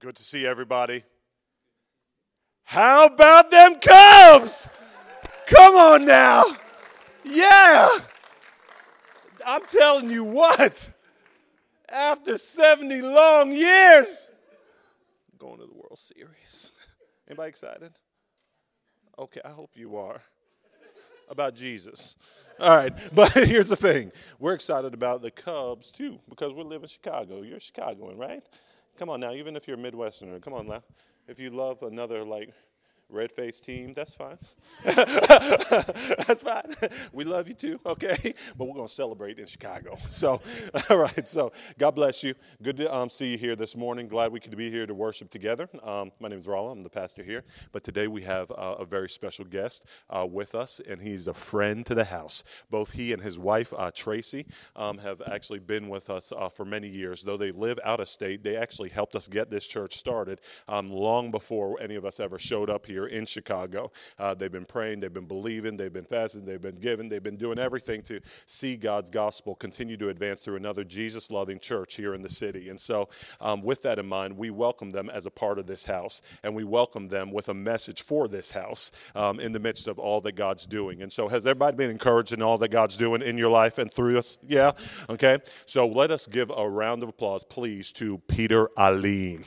Good to see everybody. How about them Cubs? Come on now. Yeah. I'm telling you what, after 70 long years, going to the World Series. Anybody excited? Okay, I hope you are. About Jesus. All right, but here's the thing. We're excited about the Cubs too because we live in Chicago. You're Chicagoan, right? Come on now, even if you're a Midwesterner, come on now. If you love another like red faced team, that's fine. that's fine. We love you too, okay? But we're going to celebrate in Chicago. So, all right. So, God bless you. Good to um, see you here this morning. Glad we could be here to worship together. Um, my name is Rolla. I'm the pastor here. But today we have uh, a very special guest uh, with us, and he's a friend to the house. Both he and his wife, uh, Tracy, um, have actually been with us uh, for many years. Though they live out of state, they actually helped us get this church started um, long before any of us ever showed up here in Chicago. Uh, they've been praying, they've been believing, they've been fasting, they've been giving, they've been doing everything to see God's gospel continue to advance through another Jesus loving church here in the city. And so, um, with that in mind, we welcome them as a part of this house, and we welcome them with a message for this house um, in the midst of all that God's doing. And so, has everybody been encouraged in all that God's doing in your life and through us? Yeah? Okay. So, let us give a round of applause, please, to Peter Ahlin.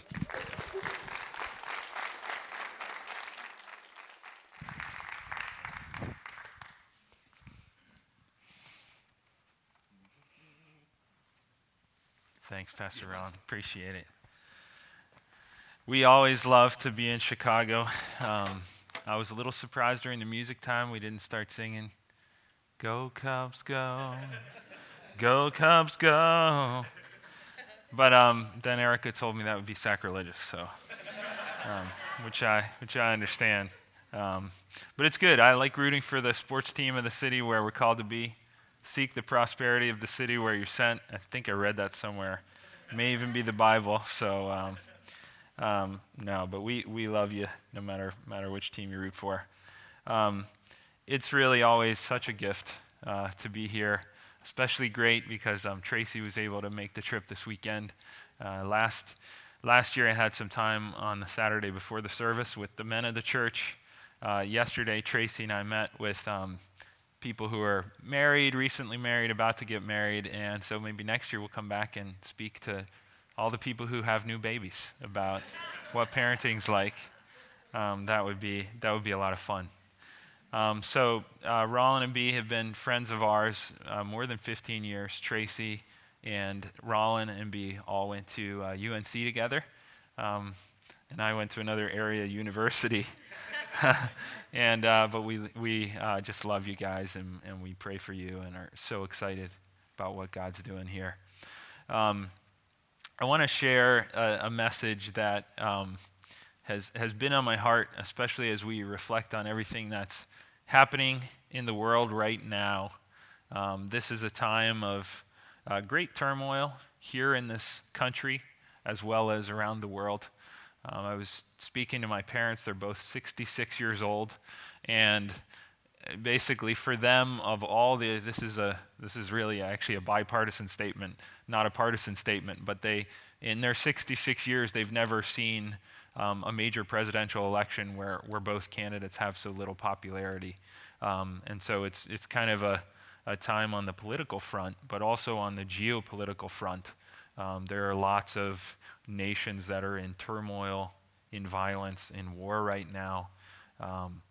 Thanks, Pastor Ron. Appreciate it. We always love to be in Chicago. Um, I was a little surprised during the music time we didn't start singing, Go Cubs, go. Go Cubs, go. But um, then Erica told me that would be sacrilegious, so, um, which, I, which I understand. Um, but it's good. I like rooting for the sports team of the city where we're called to be. Seek the prosperity of the city where you're sent. I think I read that somewhere. May even be the Bible. So, um, um, no, but we, we love you no matter, matter which team you root for. Um, it's really always such a gift uh, to be here, especially great because um, Tracy was able to make the trip this weekend. Uh, last, last year, I had some time on the Saturday before the service with the men of the church. Uh, yesterday, Tracy and I met with um, people who are married, recently married, about to get married, and so maybe next year we'll come back and speak to all the people who have new babies about what parenting's like. Um, that would be that would be a lot of fun. Um, so uh, Rollin and B have been friends of ours uh, more than 15 years. Tracy and Rollin and B all went to uh, UNC together, um, and I went to another area university. and uh, but we we uh, just love you guys and, and we pray for you and are so excited about what God's doing here. Um, I want to share a, a, message that um, has has been on my heart, especially as we reflect on everything that's happening in the world right now. Um, this is a time of uh, great turmoil here in this country as well as around the world. Um, I was speaking to my parents, they're both 66 years old, and basically for them of all the this is a this is really actually a bipartisan statement not a partisan statement but they in their 66 years they've never seen um, a major presidential election where where both candidates have so little popularity. Um, and so it's it's kind of a, a time on the political front but also on the geopolitical front. Um, there are lots of nations that are in turmoil, in violence, in war right now. Um,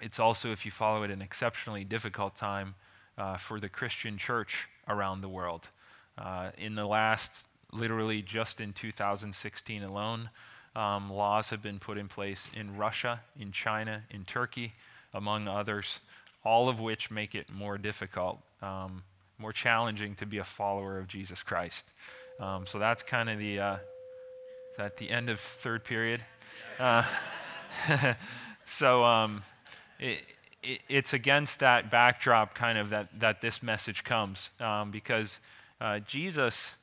it's also, if you follow it, an exceptionally difficult time uh, for the Christian church around the world. Uh, in the last, literally just in 2016 alone, um, laws have been put in place in Russia, in China, in Turkey, among others, all of which make it more difficult, um, more challenging to be a follower of Jesus Christ. Um, so that's kind of the, uh, is that the end of third period? Uh, so um, it, it, it's against that backdrop kind of that, that this message comes um, because uh, Jesus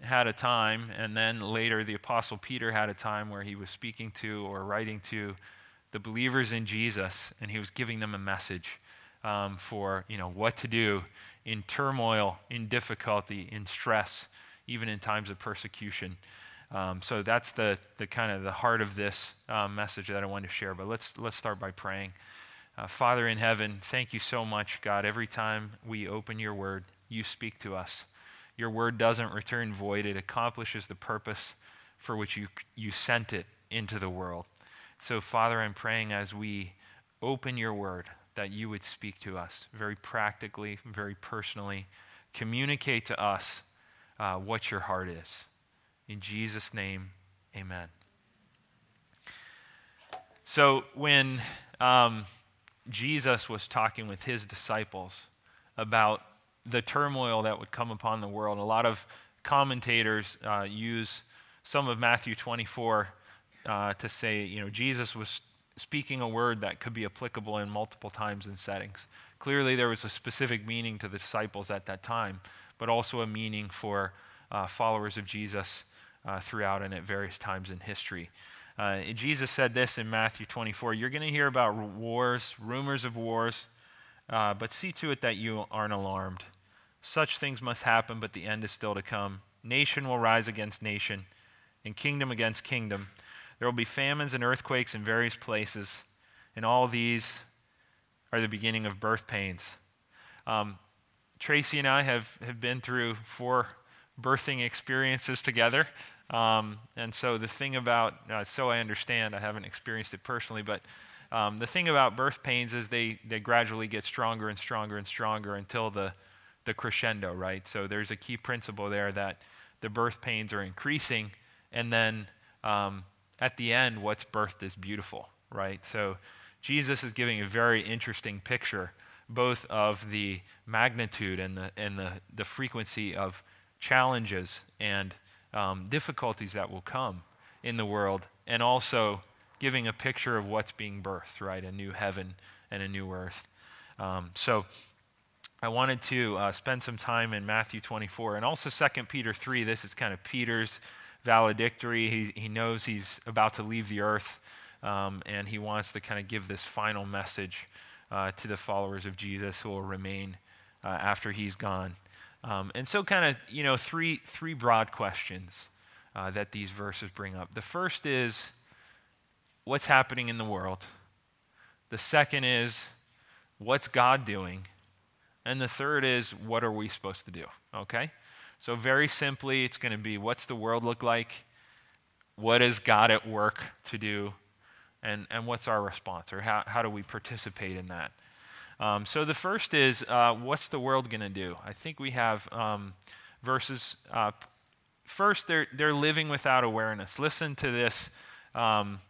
had a time, and then later the Apostle Peter had a time where he was speaking to or writing to the believers in Jesus, and he was giving them a message um, for you know what to do in turmoil, in difficulty, in stress even in times of persecution. Um, so that's the, the kind of the heart of this uh, message that I wanted to share. But let's, let's start by praying. Uh, Father in heaven, thank you so much, God. Every time we open your word, you speak to us. Your word doesn't return void, it accomplishes the purpose for which you, you sent it into the world. So, Father, I'm praying as we open your word that you would speak to us very practically, very personally. Communicate to us uh, what your heart is. In Jesus' name, amen. So, when um, Jesus was talking with his disciples about the turmoil that would come upon the world, a lot of commentators uh, use some of Matthew 24 uh, to say, you know, Jesus was speaking a word that could be applicable in multiple times and settings. Clearly, there was a specific meaning to the disciples at that time, but also a meaning for uh, followers of Jesus uh, throughout and at various times in history. Uh, Jesus said this in Matthew 24 You're going to hear about wars, rumors of wars, uh, but see to it that you aren't alarmed. Such things must happen, but the end is still to come. Nation will rise against nation, and kingdom against kingdom. There will be famines and earthquakes in various places, and all these are the beginning of birth pains. Um, Tracy and I have, have been through four birthing experiences together. Um, and so the thing about, uh, so I understand, I haven't experienced it personally, but um, the thing about birth pains is they, they gradually get stronger and stronger and stronger until the, the crescendo, right? So there's a key principle there that the birth pains are increasing, and then um, at the end, what's birthed is beautiful, right? So Jesus is giving a very interesting picture, both of the magnitude and the, and the, the frequency of challenges and um, difficulties that will come in the world, and also giving a picture of what's being birthed, right? A new heaven and a new earth. Um, so I wanted to uh, spend some time in Matthew 24 and also 2 Peter 3. This is kind of Peter's valedictory. He, he knows he's about to leave the earth, um, and he wants to kind of give this final message uh, to the followers of Jesus who will remain uh, after he's gone. Um, and so, kind of, you know, three, three broad questions uh, that these verses bring up. The first is what's happening in the world? The second is what's God doing? And the third is what are we supposed to do? Okay? So, very simply, it's going to be what's the world look like? What is God at work to do? And, and what's our response? Or how, how do we participate in that? Um, so the first is uh, what's the world going to do? I think we have um, verses. Uh, first, they're, they're living without awareness. Listen to this um,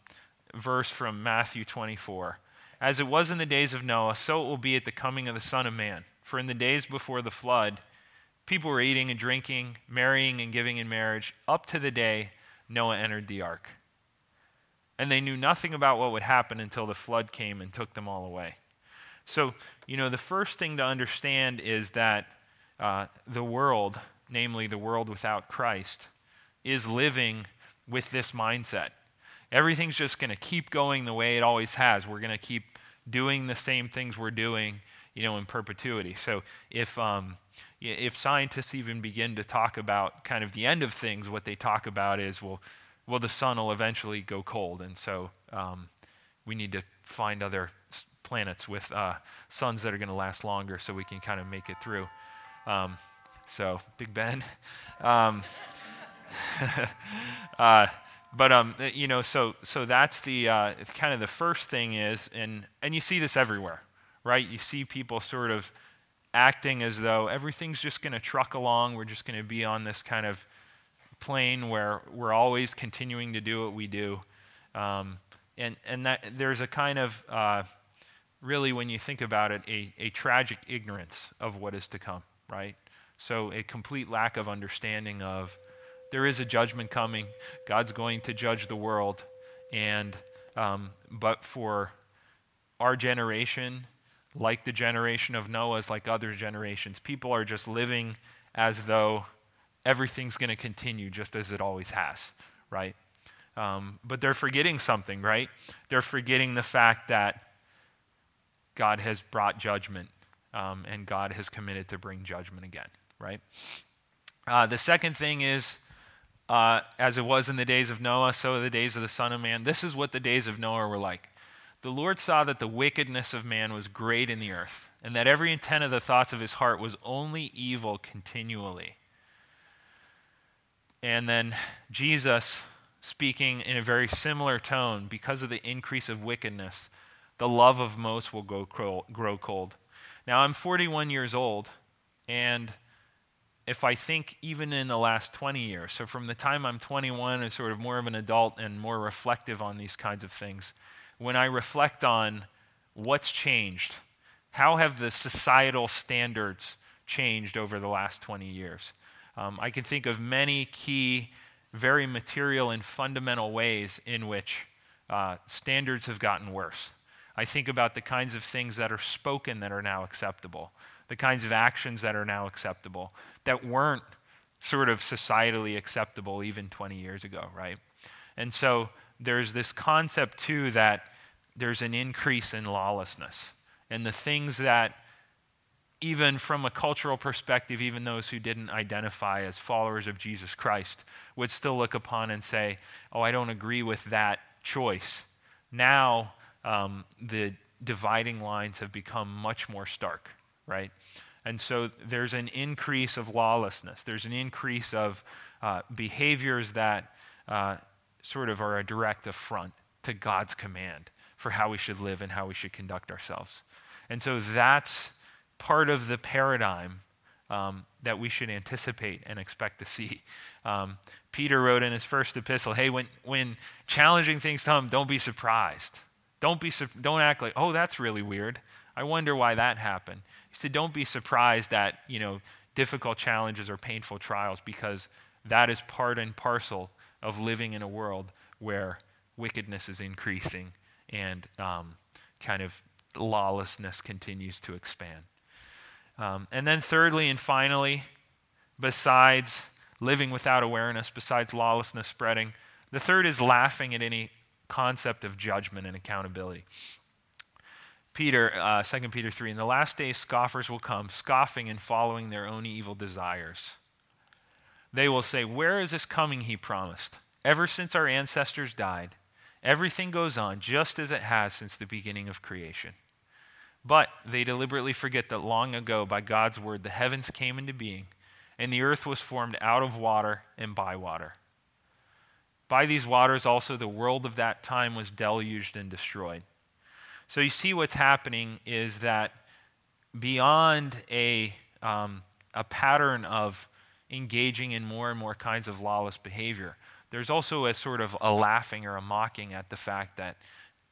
verse from Matthew 24. As it was in the days of Noah, so it will be at the coming of the Son of Man. For in the days before the flood, people were eating and drinking, marrying and giving in marriage, up to the day Noah entered the ark. And they knew nothing about what would happen until the flood came and took them all away. So, you know, the first thing to understand is that uh, the world, namely the world without Christ, is living with this mindset. Everything's just going to keep going the way it always has. We're going to keep doing the same things we're doing, you know, in perpetuity. So if um, if scientists even begin to talk about kind of the end of things, what they talk about is, well, well, the sun will eventually go cold, and so um, we need to find other planets with uh, suns that are going to last longer so we can kind of make it through. Um, so, Big Ben. Um, uh, but um, you know, so so that's the uh, kind of the first thing is, and and you see this everywhere, right? You see people sort of acting as though everything's just going to truck along. We're just going to be on this kind of plane where we're always continuing to do what we do, um, and and that there's a kind of uh, really, when you think about it, a, a tragic ignorance of what is to come, right? So, a complete lack of understanding of there is a judgment coming. God's going to judge the world. And, um, but for our generation, like the generation of Noah's, like other generations, people are just living as though everything's going to continue just as it always has, right? Um, but they're forgetting something, right? They're forgetting the fact that God has brought judgment, um, and God has committed to bring judgment again, right? Uh, the second thing is uh, as it was in the days of Noah, so are the days of the Son of Man. This is what the days of Noah were like. The Lord saw that the wickedness of man was great in the earth, and that every intent of the thoughts of his heart was only evil continually. And then Jesus, speaking in a very similar tone, because of the increase of wickedness, the love of most will go grow cold. Now, I'm 41 years old, and if I think even in the last 20 years, so from the time I'm 21 and sort of more of an adult and more reflective on these kinds of things, when I reflect on what's changed, how have the societal standards changed over the last 20 years? Um, I can think of many key, very material and fundamental ways in which uh, standards have gotten worse. I think about the kinds of things that are spoken that are now acceptable, the kinds of actions that are now acceptable that weren't sort of societally acceptable even 20 years ago, right? And so there's this concept too that there's an increase in lawlessness. And the things that even from a cultural perspective, even those who didn't identify as followers of Jesus Christ would still look upon and say, Oh, I don't agree with that choice. Now, um, the dividing lines have become much more stark, right? And so there's an increase of lawlessness, there's an increase of uh, behaviors that uh, sort of are a direct affront to God's command for how we should live and how we should conduct ourselves. And so that's part of the paradigm um, that we should anticipate and expect to see. Um, Peter wrote in his first epistle, "Hey, when when challenging things come, don't be surprised. Don't be don't act like, oh, that's really weird. I wonder why that happened." He said, "Don't be surprised at you know difficult challenges or painful trials because that is part and parcel of living in a world where wickedness is increasing and um, kind of lawlessness continues to expand." Um, and then, thirdly and finally, besides living without awareness, besides lawlessness spreading, the third is laughing at any concept of judgment and accountability. Peter, uh, 2 Peter 3, in the last days scoffers will come, scoffing and following their own evil desires. They will say, Where is this coming he promised? Ever since our ancestors died, everything goes on just as it has since the beginning of creation. But they deliberately forget that long ago, by God's word, the heavens came into being, and the earth was formed out of water and by water. By these waters also the world of that time was deluged and destroyed. So you see what's happening is that beyond a, um, a pattern of engaging in more and more kinds of lawless behavior, there's also a sort of a laughing or a mocking at the fact that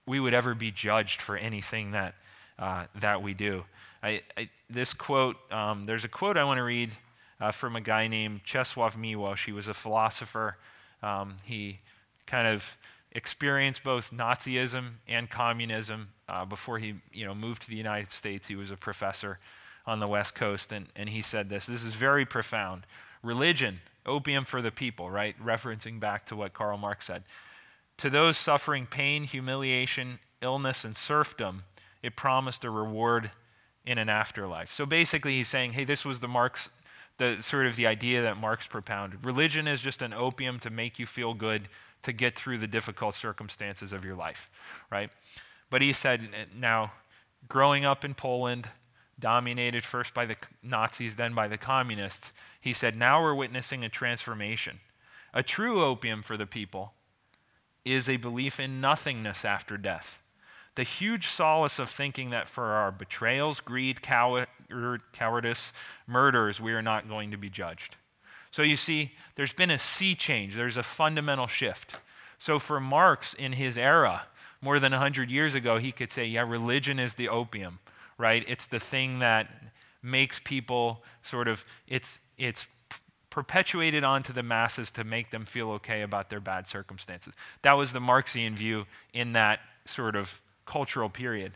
we would ever be judged for anything that uh, that we do. I, I, this quote, um, there's a quote I want to read uh, from a guy named Czesław Miłosz. He was a philosopher. Um, he kind of experienced both Nazism and communism uh, before he you know, moved to the United States. He was a professor on the West Coast, and, and he said this. This is very profound. Religion, opium for the people, right? Referencing back to what Karl Marx said. To those suffering pain, humiliation, illness, and serfdom, it promised a reward in an afterlife. So basically, he's saying, hey, this was the Marx, the sort of the idea that Marx propounded. Religion is just an opium to make you feel good to get through the difficult circumstances of your life, right? But he said, now, growing up in Poland, dominated first by the Nazis, then by the communists, he said, now we're witnessing a transformation. A true opium for the people is a belief in nothingness after death the huge solace of thinking that for our betrayals, greed, coward, er, cowardice, murders, we are not going to be judged. So you see, there's been a sea change, there's a fundamental shift. So for Marx in his era, more than 100 years ago, he could say, yeah, religion is the opium, right? It's the thing that makes people sort of, it's, it's perpetuated onto the masses to make them feel okay about their bad circumstances. That was the Marxian view in that sort of cultural period.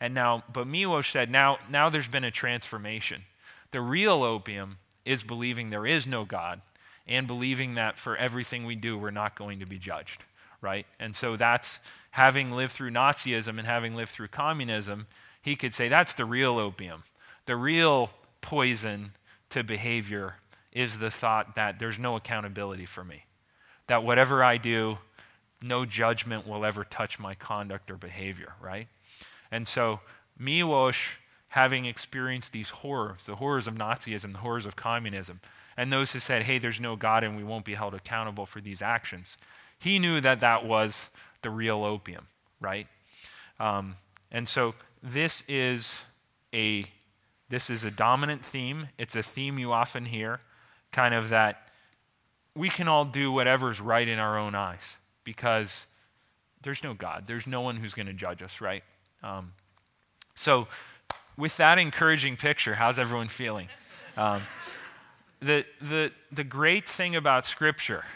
And now, but Miłosz said, now, now there's been a transformation. The real opium is believing there is no God and believing that for everything we do, we're not going to be judged, right? And so that's having lived through Nazism and having lived through communism, he could say that's the real opium. The real poison to behavior is the thought that there's no accountability for me. that whatever I do, no judgment will ever touch my conduct or behavior, right? And so, Miłosz, having experienced these horrors, the horrors of Nazism, the horrors of communism, and those who said, hey, there's no God and we won't be held accountable for these actions, he knew that that was the real opium, right? Um, and so, this is a this is a dominant theme. It's a theme you often hear, kind of that we can all do whatever's right in our own eyes because there's no God. There's no one who's going to judge us, right? Um, so, with that encouraging picture, how's everyone feeling? Um, the, the, the great thing about Scripture,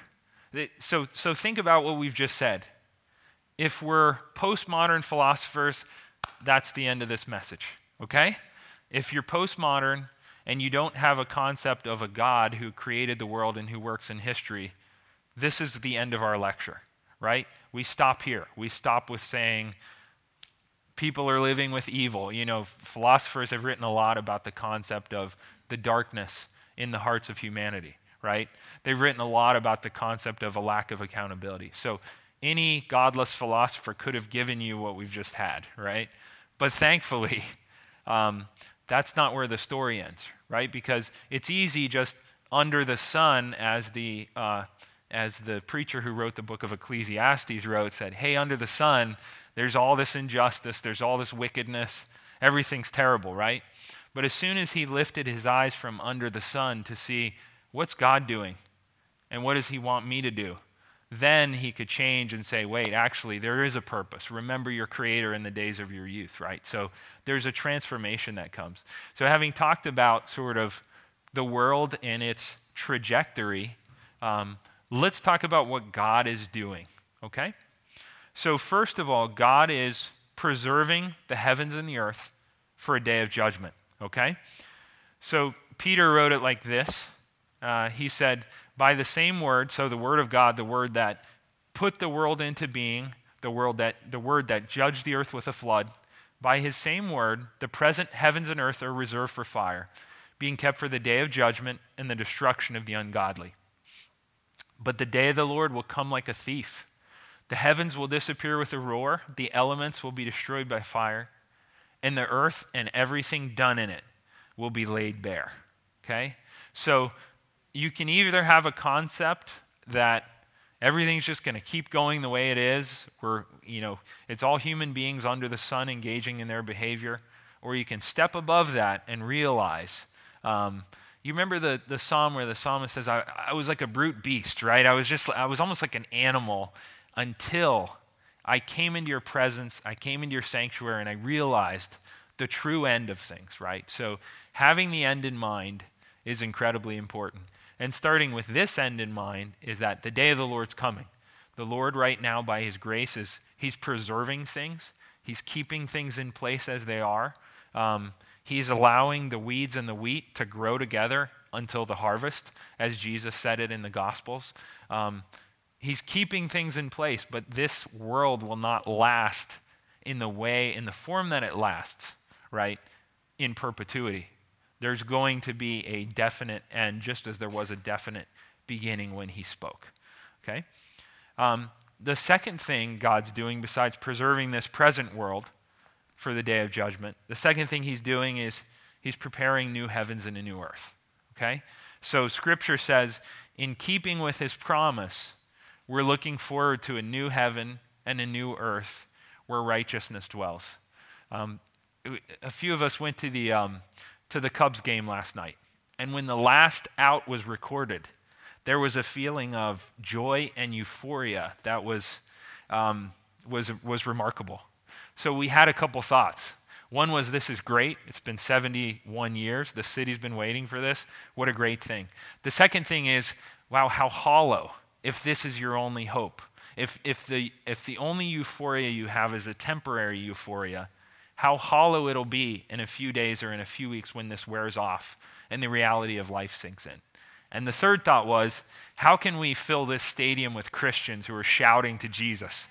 that, so, so think about what we've just said. If we're postmodern philosophers, that's the end of this message, okay? If you're postmodern and you don't have a concept of a God who created the world and who works in history, this is the end of our lecture, right? We stop here. We stop with saying people are living with evil. You know, philosophers have written a lot about the concept of the darkness in the hearts of humanity, right? They've written a lot about the concept of a lack of accountability. So any godless philosopher could have given you what we've just had, right? But thankfully, um, that's not where the story ends, right? Because it's easy just under the sun, as the, uh, as the preacher who wrote the book of Ecclesiastes wrote, said, hey, under the sun, there's all this injustice, there's all this wickedness, everything's terrible, right? But as soon as he lifted his eyes from under the sun to see what's God doing and what does he want me to do, then he could change and say, wait, actually, there is a purpose. Remember your creator in the days of your youth, right? So there's a transformation that comes. So, having talked about sort of the world and its trajectory, um, let's talk about what God is doing, okay? So, first of all, God is preserving the heavens and the earth for a day of judgment, okay? So, Peter wrote it like this uh, He said, by the same word, so the word of God, the word that put the world into being, the word that, the word that judged the earth with a flood, by his same word, the present heavens and earth are reserved for fire, being kept for the day of judgment and the destruction of the ungodly. But the day of the Lord will come like a thief. The heavens will disappear with a roar, the elements will be destroyed by fire, and the earth and everything done in it will be laid bare. Okay? So you can either have a concept that everything's just going to keep going the way it is, where, you know, it's all human beings under the sun engaging in their behavior, or you can step above that and realize. Um, you remember the, the psalm where the psalmist says, I, I was like a brute beast, right? I was just, I was almost like an animal until I came into your presence, I came into your sanctuary, and I realized the true end of things, right? So having the end in mind is incredibly important. And starting with this end in mind is that the day of the Lord's coming. The Lord, right now, by His grace, is He's preserving things, He's keeping things in place as they are. Um, he's allowing the weeds and the wheat to grow together until the harvest, as Jesus said it in the Gospels. Um, he's keeping things in place, but this world will not last in the way, in the form that it lasts, right, in perpetuity there's going to be a definite end, just as there was a definite beginning when he spoke. Okay? Um, the second thing God's doing, besides preserving this present world for the day of judgment, the second thing he's doing is he's preparing new heavens and a new earth. Okay? So scripture says, in keeping with his promise, we're looking forward to a new heaven and a new earth where righteousness dwells. Um, a few of us went to the um, to the Cubs game last night. And when the last out was recorded, there was a feeling of joy and euphoria that was, um, was, was remarkable. So we had a couple thoughts. One was, This is great. It's been 71 years. The city's been waiting for this. What a great thing. The second thing is, Wow, how hollow if this is your only hope. If, if, the, if the only euphoria you have is a temporary euphoria, how hollow it'll be in a few days or in a few weeks when this wears off and the reality of life sinks in. And the third thought was, how can we fill this stadium with Christians who are shouting to Jesus?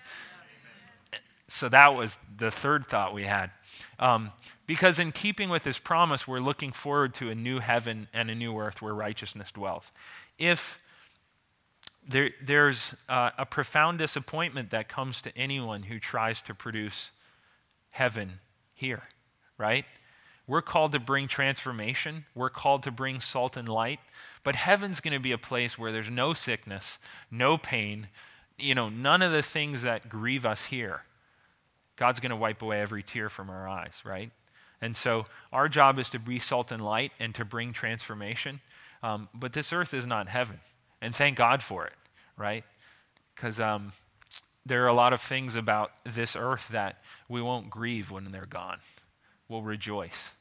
So that was the third thought we had. Um, because in keeping with his promise, we're looking forward to a new heaven and a new earth where righteousness dwells. If there, there's uh, a profound disappointment that comes to anyone who tries to produce heaven here, right? We're called to bring transformation. We're called to bring salt and light. But heaven's going to be a place where there's no sickness, no pain, you know, none of the things that grieve us here. God's going to wipe away every tear from our eyes, right? And so our job is to be salt and light and to bring transformation. Um, but this earth is not heaven. And thank God for it, right? Because um, there are a lot of things about this earth that we won't grieve when they're gone. We'll rejoice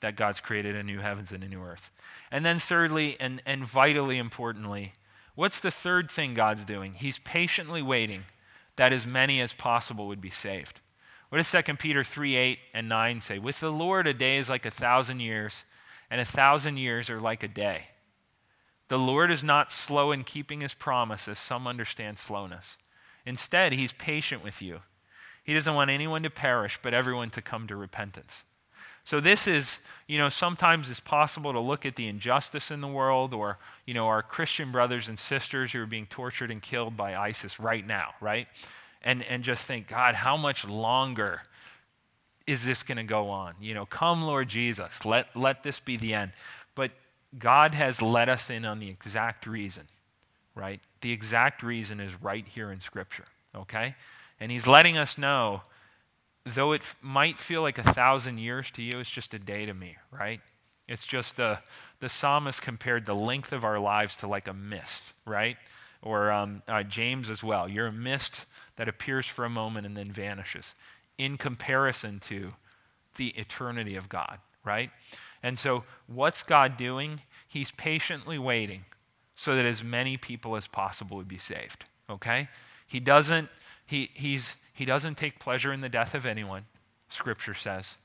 that God's created a new heavens and a new earth. And then, thirdly, and, and vitally importantly, what's the third thing God's doing? He's patiently waiting that as many as possible would be saved. What does 2 Peter 3 8 and 9 say? With the Lord, a day is like a thousand years, and a thousand years are like a day. The Lord is not slow in keeping his promise, as some understand slowness. Instead, he's patient with you. He doesn't want anyone to perish, but everyone to come to repentance. So this is, you know, sometimes it's possible to look at the injustice in the world or, you know, our Christian brothers and sisters who are being tortured and killed by ISIS right now, right? And and just think, God, how much longer is this going to go on? You know, come Lord Jesus, let let this be the end. But God has let us in on the exact reason, right? The exact reason is right here in scripture, okay? And he's letting us know though it f- might feel like a thousand years to you, it's just a day to me, right? It's just the, the psalmist compared the length of our lives to like a mist, right? Or um, uh, James as well. You're a mist that appears for a moment and then vanishes in comparison to the eternity of God, right? And so, what's God doing? He's patiently waiting so that as many people as possible would be saved, okay? He doesn't, he, he's, he doesn't take pleasure in the death of anyone, Scripture says.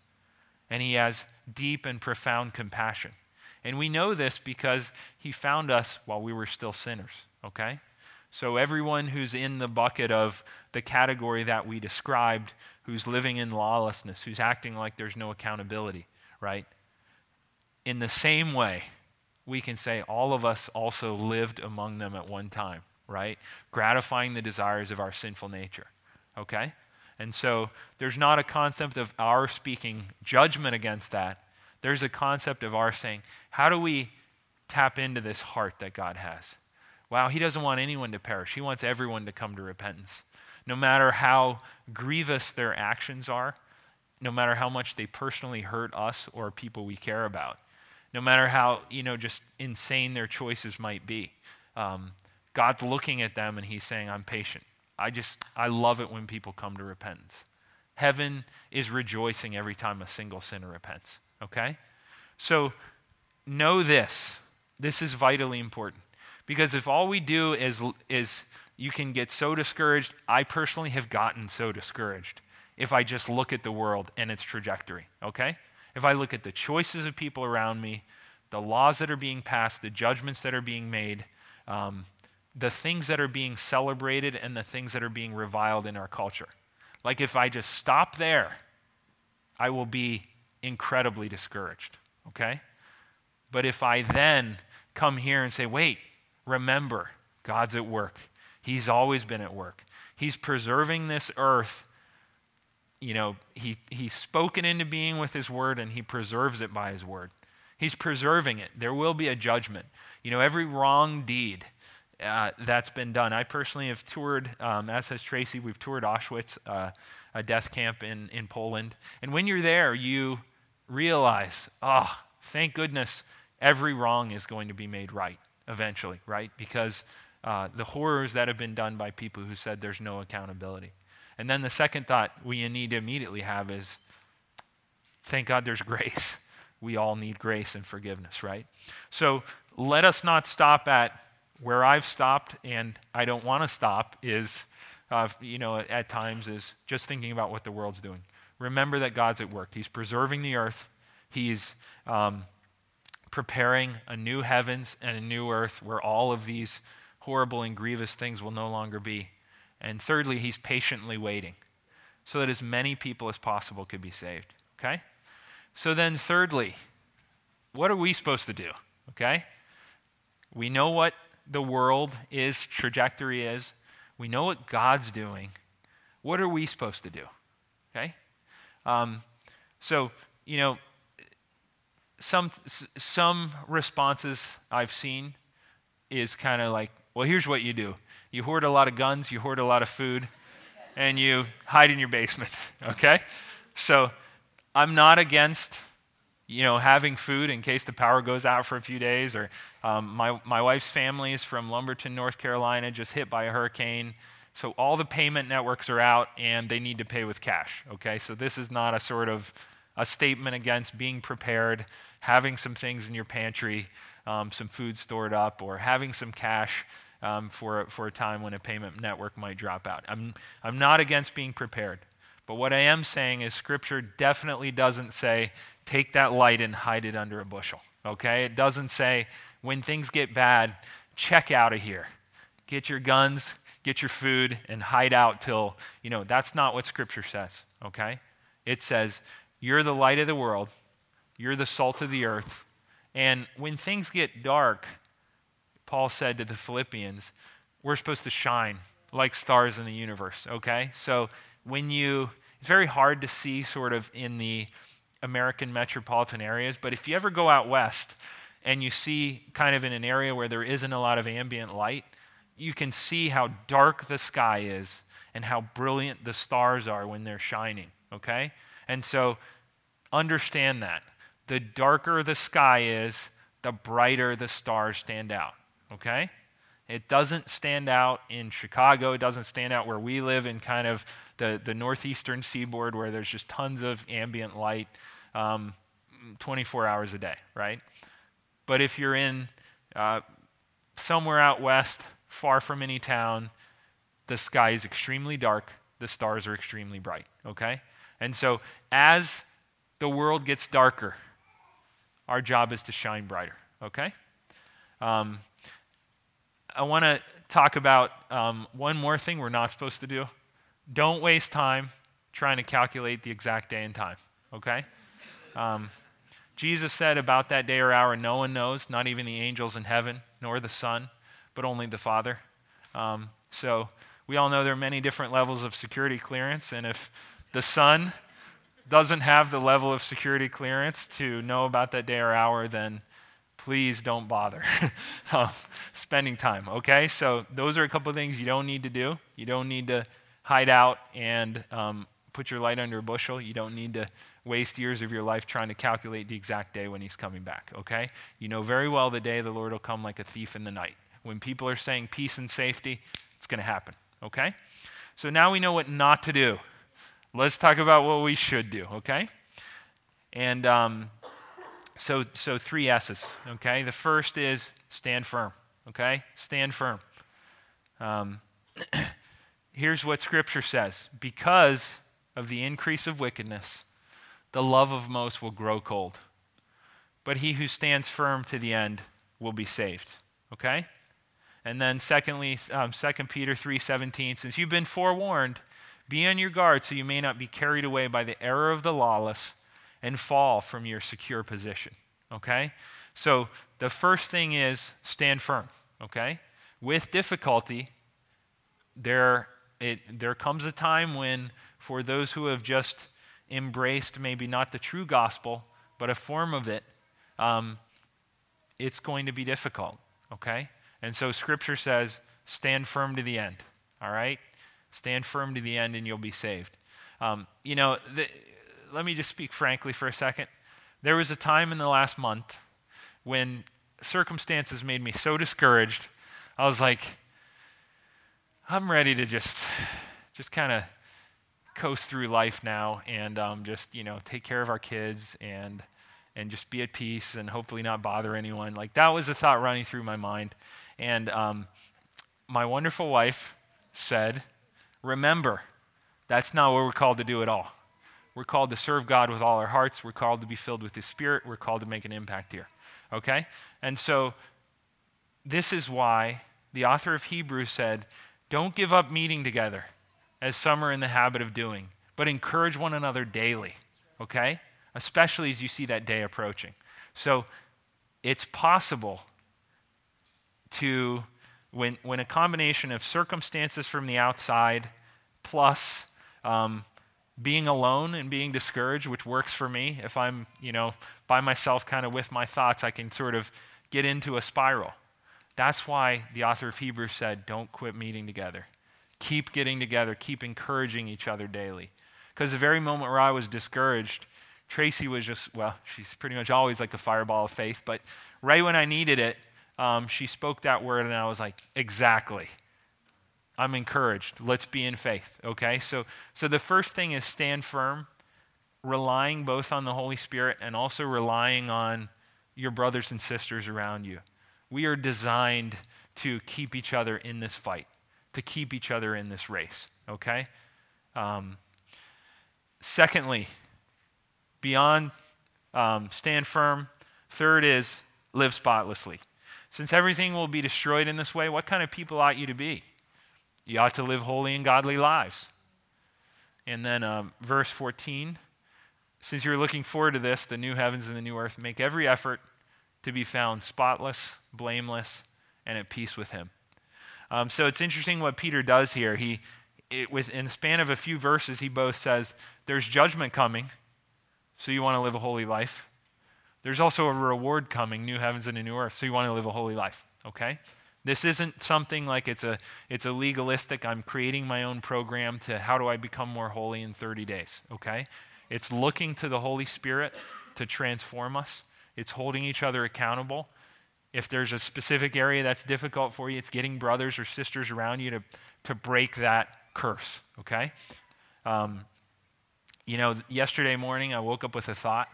And he has deep and profound compassion. And we know this because he found us while we were still sinners, okay? So everyone who's in the bucket of the category that we described, who's living in lawlessness, who's acting like there's no accountability, right? In the same way, we can say all of us also lived among them at one time, right? Gratifying the desires of our sinful nature okay? And so there's not a concept of our speaking judgment against that. There's a concept of our saying, how do we tap into this heart that God has? Wow, He doesn't want anyone to perish. He wants everyone to come to repentance. No matter how grievous their actions are, no matter how much they personally hurt us or people we care about, no matter how, you know, just insane their choices might be. Um, God's looking at them and He's saying, I'm patient. I just, I love it when people come to repentance. Heaven is rejoicing every time a single sinner repents, okay? So know this. This is vitally important. Because if all we do is, is you can get so discouraged, I personally have gotten so discouraged if I just look at the world and its trajectory, okay? If I look at the choices of people around me, the laws that are being passed, the judgments that are being made, um, the things that are being celebrated and the things that are being reviled in our culture. Like if I just stop there, I will be incredibly discouraged, okay? But if I then come here and say, wait, remember, God's at work. He's always been at work. He's preserving this earth. You know, he, he's spoken into being with his word and he preserves it by his word. He's preserving it. There will be a judgment. You know, every wrong deed uh, that's been done. I personally have toured, um, as has Tracy, we've toured Auschwitz, uh, a death camp in, in Poland. And when you're there, you realize, oh, thank goodness every wrong is going to be made right eventually, right? Because uh, the horrors that have been done by people who said there's no accountability. And then the second thought we need to immediately have is thank God there's grace. We all need grace and forgiveness, right? So let us not stop at where I've stopped and I don't want to stop is, uh, you know, at times is just thinking about what the world's doing. Remember that God's at work. He's preserving the earth. He's um, preparing a new heavens and a new earth where all of these horrible and grievous things will no longer be. And thirdly, he's patiently waiting so that as many people as possible could be saved. Okay? So then, thirdly, what are we supposed to do? Okay? We know what the world is, trajectory is. We know what God's doing. What are we supposed to do? Okay? Um, so, you know, some, some responses I've seen is kind of like, well, here's what you do you hoard a lot of guns, you hoard a lot of food, and you hide in your basement, okay? So I'm not against you know, having food in case the power goes out for a few days. Or um, my, my wife's family is from Lumberton, North Carolina, just hit by a hurricane. So all the payment networks are out and they need to pay with cash. Okay, so this is not a sort of a statement against being prepared, having some things in your pantry, um, some food stored up, or having some cash um, for, for a time when a payment network might drop out. I'm, I'm not against being prepared. But what I am saying is, Scripture definitely doesn't say, take that light and hide it under a bushel. Okay? It doesn't say, when things get bad, check out of here. Get your guns, get your food, and hide out till, you know, that's not what Scripture says. Okay? It says, you're the light of the world, you're the salt of the earth. And when things get dark, Paul said to the Philippians, we're supposed to shine like stars in the universe, okay? So when you, it's very hard to see sort of in the American metropolitan areas, but if you ever go out west and you see kind of in an area where there isn't a lot of ambient light, you can see how dark the sky is and how brilliant the stars are when they're shining, okay? And so understand that. The darker the sky is, the brighter the stars stand out, okay? It doesn't stand out in Chicago. It doesn't stand out where we live in kind of the, the northeastern seaboard where there's just tons of ambient light um, 24 hours a day, right? But if you're in uh, somewhere out west, far from any town, the sky is extremely dark, the stars are extremely bright, okay? And so as the world gets darker, our job is to shine brighter, okay? Um, I want to talk about um, one more thing we're not supposed to do. Don't waste time trying to calculate the exact day and time, okay? Um, Jesus said about that day or hour, no one knows, not even the angels in heaven, nor the Son, but only the Father. Um, so we all know there are many different levels of security clearance, and if the Son doesn't have the level of security clearance to know about that day or hour, then please don't bother um, spending time, okay? So, those are a couple of things you don't need to do. You don't need to hide out and um, put your light under a bushel. You don't need to waste years of your life trying to calculate the exact day when he's coming back, okay? You know very well the day the Lord will come like a thief in the night. When people are saying peace and safety, it's going to happen, okay? So now we know what not to do. Let's talk about what we should do, okay? And um, so, so three S's, okay? The first is stand firm, okay? Stand firm. Um, here's what Scripture says Because of the increase of wickedness, the love of most will grow cold. But he who stands firm to the end will be saved, okay? And then secondly, um, 2 Peter 3.17, since you've been forewarned, be on your guard so you may not be carried away by the error of the lawless and fall from your secure position. Okay? So the first thing is stand firm. Okay? With difficulty, there, it, there comes a time when, for those who have just embraced maybe not the true gospel, but a form of it, um, it's going to be difficult. Okay? And so Scripture says, stand firm to the end. All right? Stand firm to the end and you'll be saved. Um, you know, the, let me just speak frankly for a second. There was a time in the last month when circumstances made me so discouraged. I was like, I'm ready to just, just kind of coast through life now and um, just, you know, take care of our kids and, and just be at peace and hopefully not bother anyone. Like that was a thought running through my mind. And um, my wonderful wife said, Remember, that's not what we're called to do at all. We're called to serve God with all our hearts. We're called to be filled with His Spirit. We're called to make an impact here. Okay? And so, this is why the author of Hebrews said, Don't give up meeting together, as some are in the habit of doing, but encourage one another daily. Okay? Especially as you see that day approaching. So, it's possible to when, when a combination of circumstances from the outside plus um, being alone and being discouraged, which works for me, if I'm, you know, by myself kind of with my thoughts, I can sort of get into a spiral. That's why the author of Hebrews said, don't quit meeting together. Keep getting together, keep encouraging each other daily. Because the very moment where I was discouraged, Tracy was just, well, she's pretty much always like a fireball of faith, but right when I needed it, um, she spoke that word, and I was like, exactly. I'm encouraged. Let's be in faith, okay? So, so the first thing is stand firm, relying both on the Holy Spirit and also relying on your brothers and sisters around you. We are designed to keep each other in this fight, to keep each other in this race, okay? Um, secondly, beyond um, stand firm, third is live spotlessly. Since everything will be destroyed in this way, what kind of people ought you to be? You ought to live holy and godly lives. And then um, verse 14 since you're looking forward to this, the new heavens and the new earth, make every effort to be found spotless, blameless, and at peace with Him. Um, so it's interesting what Peter does here. He, it, within the span of a few verses, he both says, There's judgment coming, so you want to live a holy life. There's also a reward coming, new heavens and a new earth, so you want to live a holy life. Okay? This isn't something like it's a, it's a legalistic, I'm creating my own program to how do I become more holy in 30 days, okay? It's looking to the Holy Spirit to transform us, it's holding each other accountable. If there's a specific area that's difficult for you, it's getting brothers or sisters around you to, to break that curse, okay? Um, you know, yesterday morning I woke up with a thought,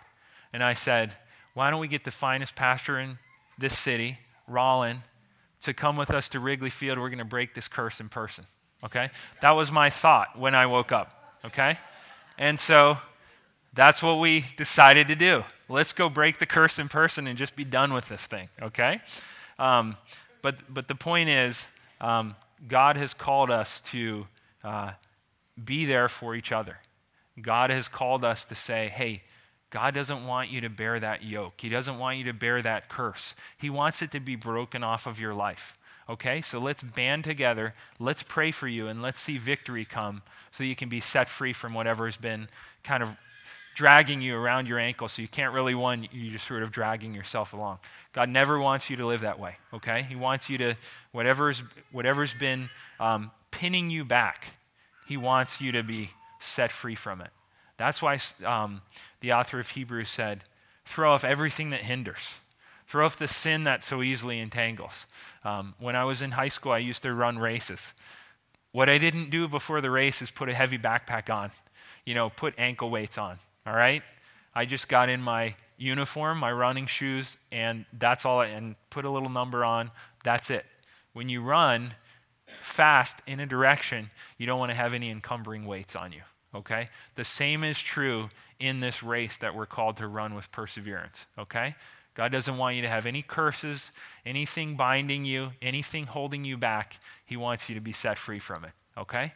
and I said, why don't we get the finest pastor in this city, Rollin, to come with us to Wrigley Field. We're going to break this curse in person. Okay? That was my thought when I woke up. Okay? And so that's what we decided to do. Let's go break the curse in person and just be done with this thing. Okay? Um, but, but the point is, um, God has called us to uh, be there for each other. God has called us to say, hey, God doesn't want you to bear that yoke. He doesn't want you to bear that curse. He wants it to be broken off of your life. Okay? So let's band together. Let's pray for you and let's see victory come so you can be set free from whatever has been kind of dragging you around your ankle so you can't really one you're just sort of dragging yourself along god never wants you to live that way okay he wants you to whatever's whatever's been um, pinning you back he wants you to be set free from it that's why um, the author of Hebrews said, throw off everything that hinders. Throw off the sin that so easily entangles. Um, when I was in high school, I used to run races. What I didn't do before the race is put a heavy backpack on, you know, put ankle weights on, all right? I just got in my uniform, my running shoes, and that's all, I, and put a little number on. That's it. When you run fast in a direction, you don't want to have any encumbering weights on you okay? The same is true in this race that we're called to run with perseverance, okay? God doesn't want you to have any curses, anything binding you, anything holding you back. He wants you to be set free from it, okay?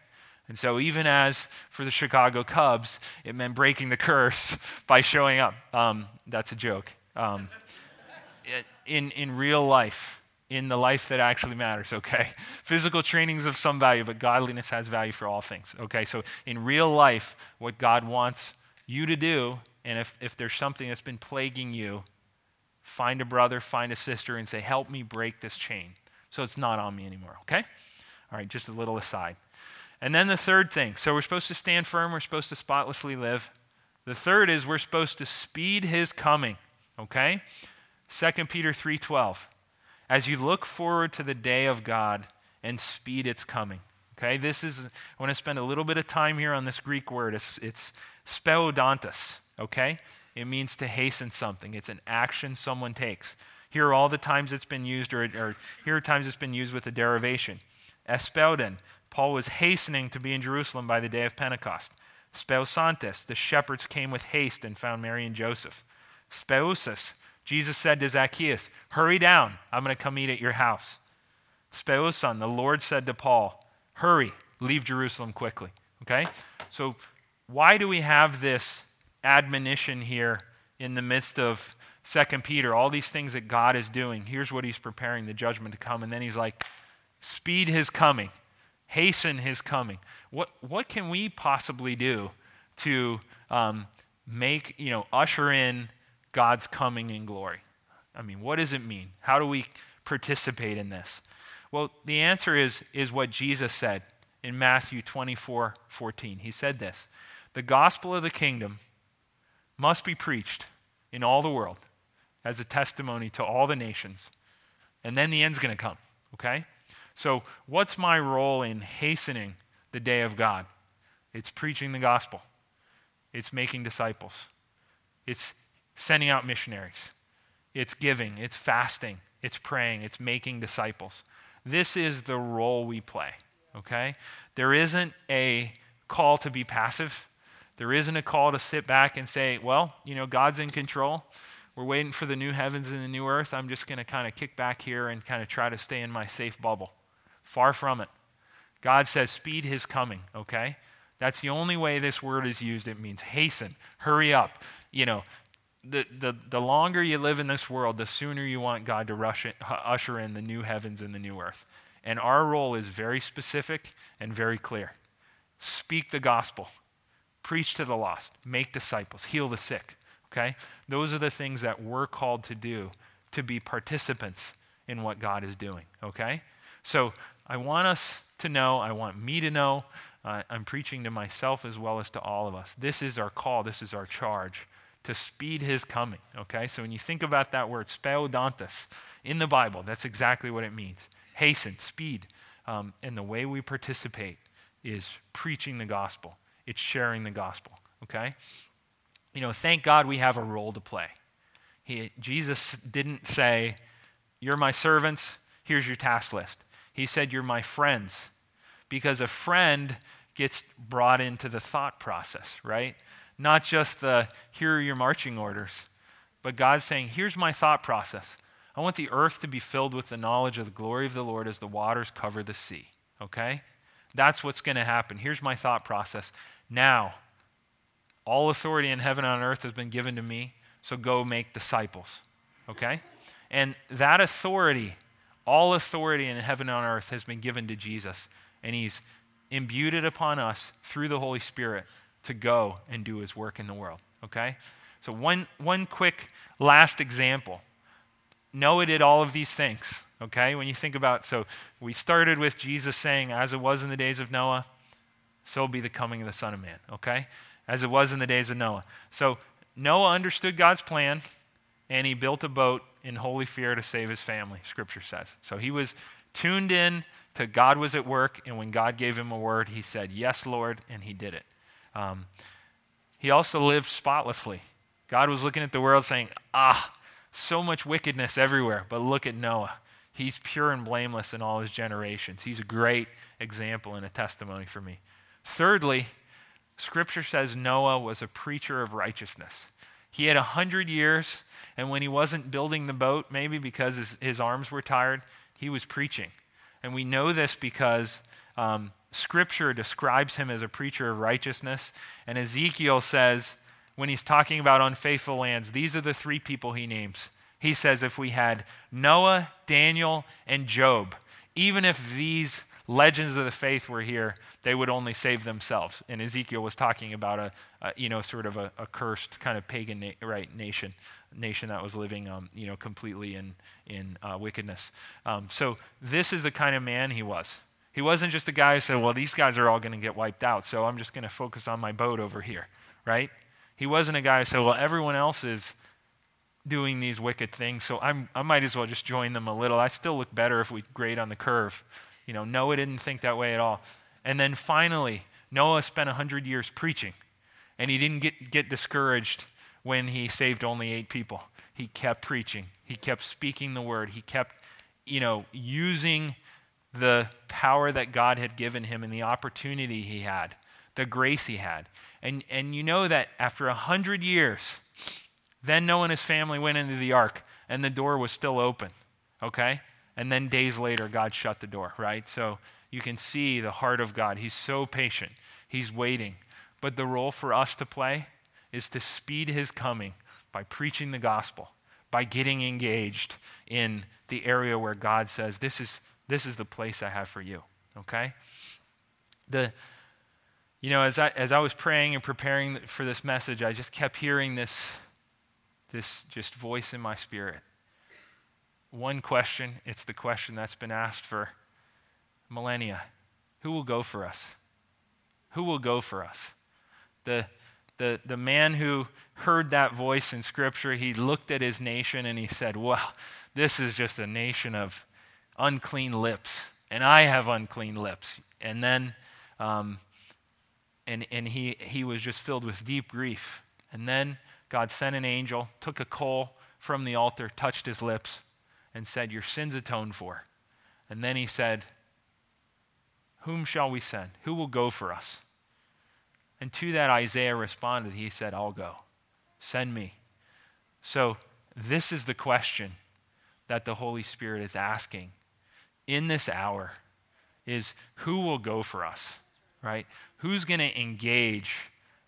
And so, even as for the Chicago Cubs, it meant breaking the curse by showing up. Um, that's a joke. Um, in, in real life, in the life that actually matters, okay? Physical training is of some value, but godliness has value for all things, okay? So in real life, what God wants you to do, and if, if there's something that's been plaguing you, find a brother, find a sister, and say, help me break this chain so it's not on me anymore, okay? All right, just a little aside. And then the third thing so we're supposed to stand firm, we're supposed to spotlessly live. The third is we're supposed to speed his coming, okay? 2 Peter 3:12 as you look forward to the day of God and speed its coming. Okay, this is, I want to spend a little bit of time here on this Greek word. It's, it's speodontos, okay? It means to hasten something, it's an action someone takes. Here are all the times it's been used, or, or here are times it's been used with a derivation. Espeudon, Paul was hastening to be in Jerusalem by the day of Pentecost. Speosantes, the shepherds came with haste and found Mary and Joseph. Speusis, Jesus said to Zacchaeus, Hurry down, I'm going to come eat at your house. Speosan, the Lord said to Paul, Hurry, leave Jerusalem quickly. Okay? So, why do we have this admonition here in the midst of Second Peter, all these things that God is doing? Here's what he's preparing the judgment to come. And then he's like, speed his coming, hasten his coming. What, what can we possibly do to um, make, you know, usher in God's coming in glory? I mean, what does it mean? How do we participate in this? Well, the answer is, is what Jesus said in Matthew 24 14. He said this The gospel of the kingdom must be preached in all the world as a testimony to all the nations, and then the end's going to come, okay? So, what's my role in hastening the day of God? It's preaching the gospel, it's making disciples, it's sending out missionaries, it's giving, it's fasting, it's praying, it's making disciples. This is the role we play, okay? There isn't a call to be passive. There isn't a call to sit back and say, well, you know, God's in control. We're waiting for the new heavens and the new earth. I'm just going to kind of kick back here and kind of try to stay in my safe bubble. Far from it. God says, speed his coming, okay? That's the only way this word is used. It means hasten, hurry up. You know, the, the, the longer you live in this world, the sooner you want God to rush in, usher in the new heavens and the new earth. And our role is very specific and very clear speak the gospel, preach to the lost, make disciples, heal the sick. Okay? Those are the things that we're called to do to be participants in what God is doing. Okay? So I want us to know, I want me to know, uh, I'm preaching to myself as well as to all of us. This is our call, this is our charge to speed his coming. Okay, so when you think about that word, speodontos, in the Bible, that's exactly what it means hasten, speed. Um, and the way we participate is preaching the gospel, it's sharing the gospel. Okay? You know, thank God we have a role to play. He, Jesus didn't say, You're my servants, here's your task list. He said, You're my friends. Because a friend gets brought into the thought process, right? Not just the here are your marching orders, but God's saying, here's my thought process. I want the earth to be filled with the knowledge of the glory of the Lord as the waters cover the sea. Okay? That's what's going to happen. Here's my thought process. Now, all authority in heaven and on earth has been given to me, so go make disciples. Okay? And that authority, all authority in heaven and on earth has been given to Jesus, and he's imbued it upon us through the Holy Spirit to go and do his work in the world. Okay? So, one, one quick last example. Noah did all of these things. Okay? When you think about, so we started with Jesus saying, as it was in the days of Noah, so be the coming of the Son of Man. Okay? As it was in the days of Noah. So, Noah understood God's plan and he built a boat in holy fear to save his family, scripture says. So he was tuned in to God was at work, and when God gave him a word, he said, Yes, Lord, and he did it. Um, he also lived spotlessly. God was looking at the world saying, Ah, so much wickedness everywhere, but look at Noah. He's pure and blameless in all his generations. He's a great example and a testimony for me. Thirdly, Scripture says Noah was a preacher of righteousness. He had a hundred years, and when he wasn't building the boat, maybe because his, his arms were tired, he was preaching. And we know this because um, Scripture describes him as a preacher of righteousness. And Ezekiel says, when he's talking about unfaithful lands, these are the three people he names. He says, if we had Noah, Daniel, and Job, even if these legends of the faith were here, they would only save themselves. And Ezekiel was talking about a, a you know, sort of a, a cursed kind of pagan na- right nation, nation that was living, um, you know, completely in in uh, wickedness. Um, so this is the kind of man he was. He wasn't just a guy who said, well, these guys are all going to get wiped out, so I'm just going to focus on my boat over here, right? He wasn't a guy who said, well, everyone else is doing these wicked things, so I'm, I might as well just join them a little. I still look better if we grade on the curve. You know, Noah didn't think that way at all. And then finally, Noah spent 100 years preaching, and he didn't get, get discouraged when he saved only eight people. He kept preaching, he kept speaking the word, he kept, you know, using the power that God had given him and the opportunity he had, the grace he had. And, and you know that after a hundred years, then Noah and his family went into the ark and the door was still open. Okay? And then days later, God shut the door, right? So you can see the heart of God. He's so patient, He's waiting. But the role for us to play is to speed His coming by preaching the gospel, by getting engaged in the area where God says, This is This is the place I have for you. Okay? The you know, as I as I was praying and preparing for this message, I just kept hearing this this just voice in my spirit. One question, it's the question that's been asked for millennia. Who will go for us? Who will go for us? The the, the man who heard that voice in Scripture, he looked at his nation and he said, Well, this is just a nation of unclean lips, and I have unclean lips. And then, um, and, and he, he was just filled with deep grief. And then God sent an angel, took a coal from the altar, touched his lips, and said, Your sin's atoned for. And then he said, Whom shall we send? Who will go for us? And to that, Isaiah responded, He said, I'll go. Send me. So, this is the question that the Holy Spirit is asking in this hour is who will go for us, right? Who's going to engage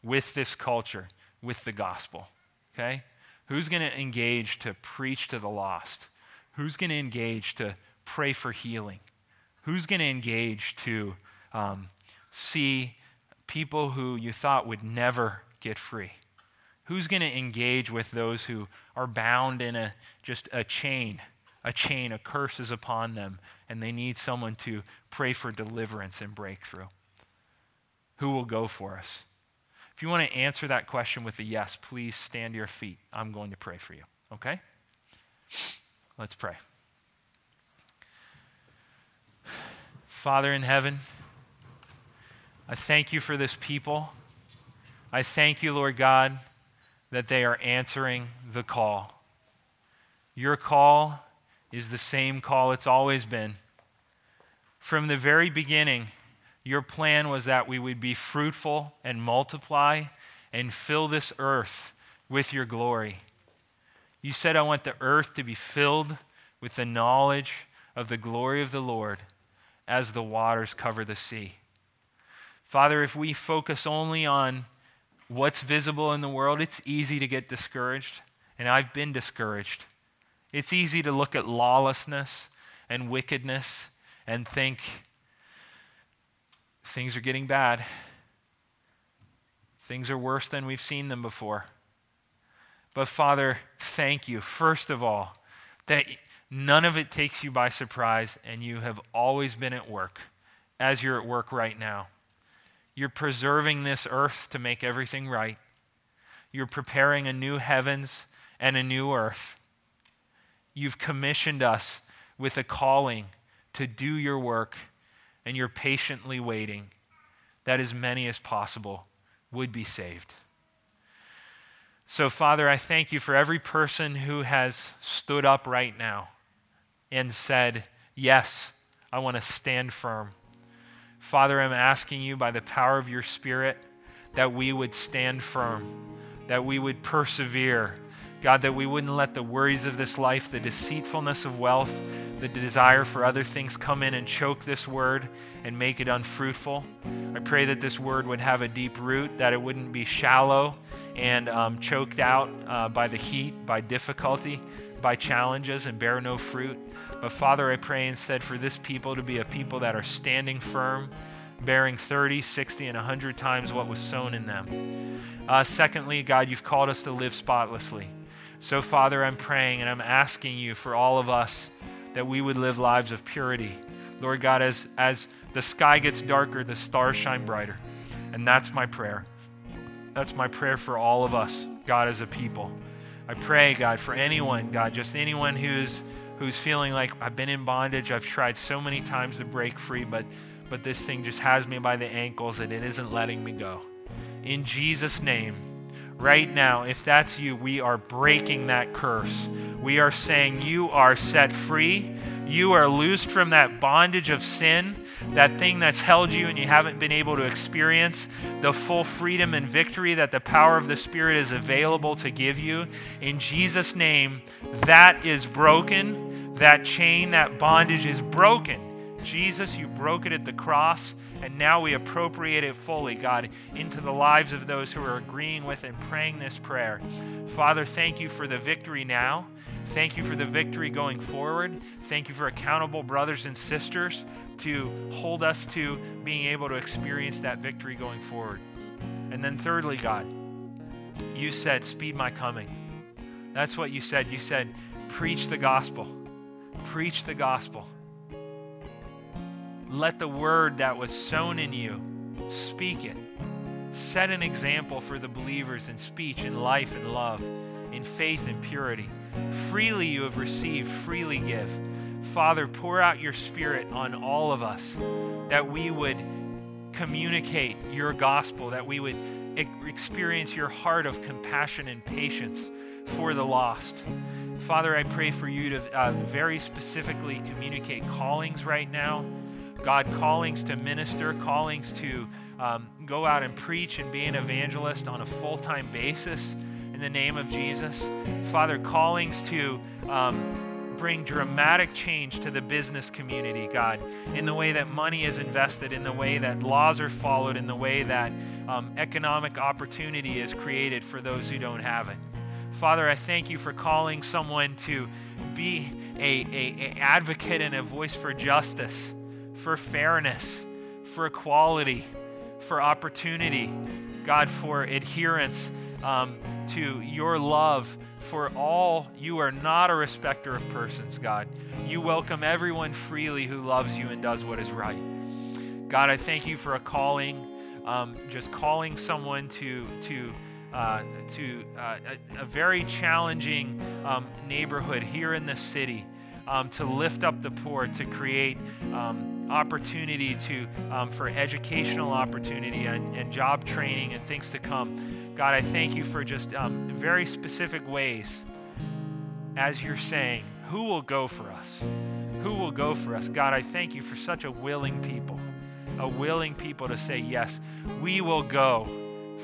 with this culture, with the gospel, okay? Who's going to engage to preach to the lost? Who's going to engage to pray for healing? Who's going to engage to um, see people who you thought would never get free? Who's going to engage with those who are bound in a just a chain a chain, a curse is upon them, and they need someone to pray for deliverance and breakthrough. Who will go for us? If you want to answer that question with a yes, please stand to your feet. I'm going to pray for you, okay? Let's pray. Father in heaven, I thank you for this people. I thank you, Lord God, that they are answering the call. Your call is the same call it's always been. From the very beginning, your plan was that we would be fruitful and multiply and fill this earth with your glory. You said, I want the earth to be filled with the knowledge of the glory of the Lord as the waters cover the sea. Father, if we focus only on what's visible in the world, it's easy to get discouraged, and I've been discouraged. It's easy to look at lawlessness and wickedness and think things are getting bad. Things are worse than we've seen them before. But Father, thank you, first of all, that none of it takes you by surprise and you have always been at work as you're at work right now. You're preserving this earth to make everything right. You're preparing a new heavens and a new earth. You've commissioned us with a calling to do your work, and you're patiently waiting that as many as possible would be saved. So, Father, I thank you for every person who has stood up right now and said, Yes, I want to stand firm. Father, I'm asking you by the power of your Spirit that we would stand firm, that we would persevere God, that we wouldn't let the worries of this life, the deceitfulness of wealth, the desire for other things come in and choke this word and make it unfruitful. I pray that this word would have a deep root, that it wouldn't be shallow and um, choked out uh, by the heat, by difficulty, by challenges, and bear no fruit. But Father, I pray instead for this people to be a people that are standing firm, bearing 30, 60, and 100 times what was sown in them. Uh, secondly, God, you've called us to live spotlessly. So, Father, I'm praying and I'm asking you for all of us that we would live lives of purity. Lord God, as, as the sky gets darker, the stars shine brighter. And that's my prayer. That's my prayer for all of us, God, as a people. I pray, God, for anyone, God, just anyone who's who's feeling like I've been in bondage. I've tried so many times to break free, but but this thing just has me by the ankles and it isn't letting me go. In Jesus' name right now, if that's you, we are breaking that curse. We are saying you are set free. You are loosed from that bondage of sin, that thing that's held you and you haven't been able to experience the full freedom and victory that the power of the Spirit is available to give you. In Jesus' name, that is broken. That chain, that bondage is broken Jesus, you broke it at the cross, and now we appropriate it fully, God, into the lives of those who are agreeing with and praying this prayer. Father, thank you for the victory now. Thank you for the victory going forward. Thank you for accountable brothers and sisters to hold us to being able to experience that victory going forward. And then, thirdly, God, you said, Speed my coming. That's what you said. You said, Preach the gospel. Preach the gospel. Let the word that was sown in you speak it. Set an example for the believers in speech, in life, and love, in faith and purity. Freely you have received, freely give. Father, pour out your spirit on all of us that we would communicate your gospel, that we would experience your heart of compassion and patience for the lost. Father, I pray for you to uh, very specifically communicate callings right now. God, callings to minister, callings to um, go out and preach and be an evangelist on a full time basis in the name of Jesus. Father, callings to um, bring dramatic change to the business community, God, in the way that money is invested, in the way that laws are followed, in the way that um, economic opportunity is created for those who don't have it. Father, I thank you for calling someone to be a, a, a advocate and a voice for justice, for fairness, for equality, for opportunity, God, for adherence um, to your love for all. You are not a respecter of persons, God. You welcome everyone freely who loves you and does what is right. God, I thank you for a calling, um, just calling someone to to uh, to uh, a, a, very challenging um, neighborhood here in the city um, to lift up the poor, to create um, opportunity to um, for educational opportunity and, and, job training and things to come. God, I thank you for just um, very specific ways, as you're saying, who will go for us? Who will go for us? God, I thank you for such a willing people, a willing people to say, yes, we will go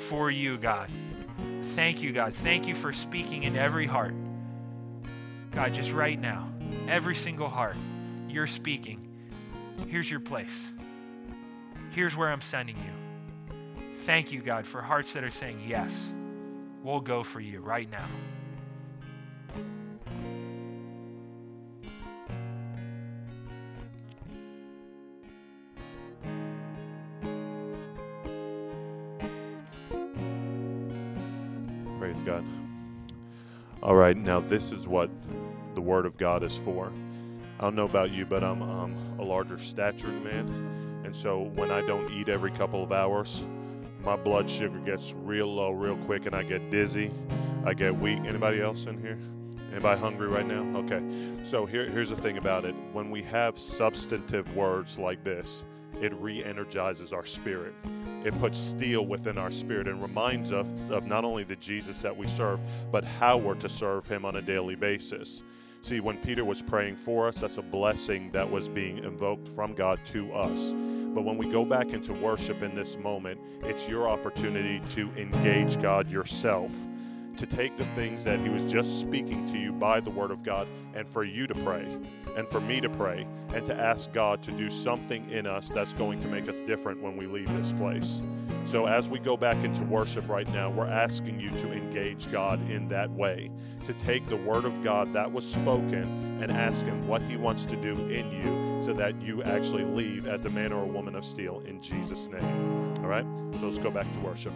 for you, God. Thank you, God. Thank you for speaking in every heart. God, just right now, every single heart, you're speaking. Here's your place. Here's where I'm sending you. Thank you, God, for hearts that are saying, Yes, we'll go for you right now. Praise God. All right, now this is what the Word of God is for. I don't know about you, but I'm um, larger statured man. And so when I don't eat every couple of hours, my blood sugar gets real low real quick and I get dizzy. I get weak. Anybody else in here? Anybody hungry right now? Okay. So here, here's the thing about it. When we have substantive words like this, it re energizes our spirit. It puts steel within our spirit and reminds us of not only the Jesus that we serve, but how we're to serve him on a daily basis. See, when Peter was praying for us, that's a blessing that was being invoked from God to us. But when we go back into worship in this moment, it's your opportunity to engage God yourself to take the things that He was just speaking to you by the Word of God and for you to pray and for me to pray and to ask God to do something in us that's going to make us different when we leave this place. So, as we go back into worship right now, we're asking you to engage God in that way, to take the Word of God that was spoken and ask Him what He wants to do in you so that you actually leave as a man or a woman of steel in Jesus' name. All right? So, let's go back to worship.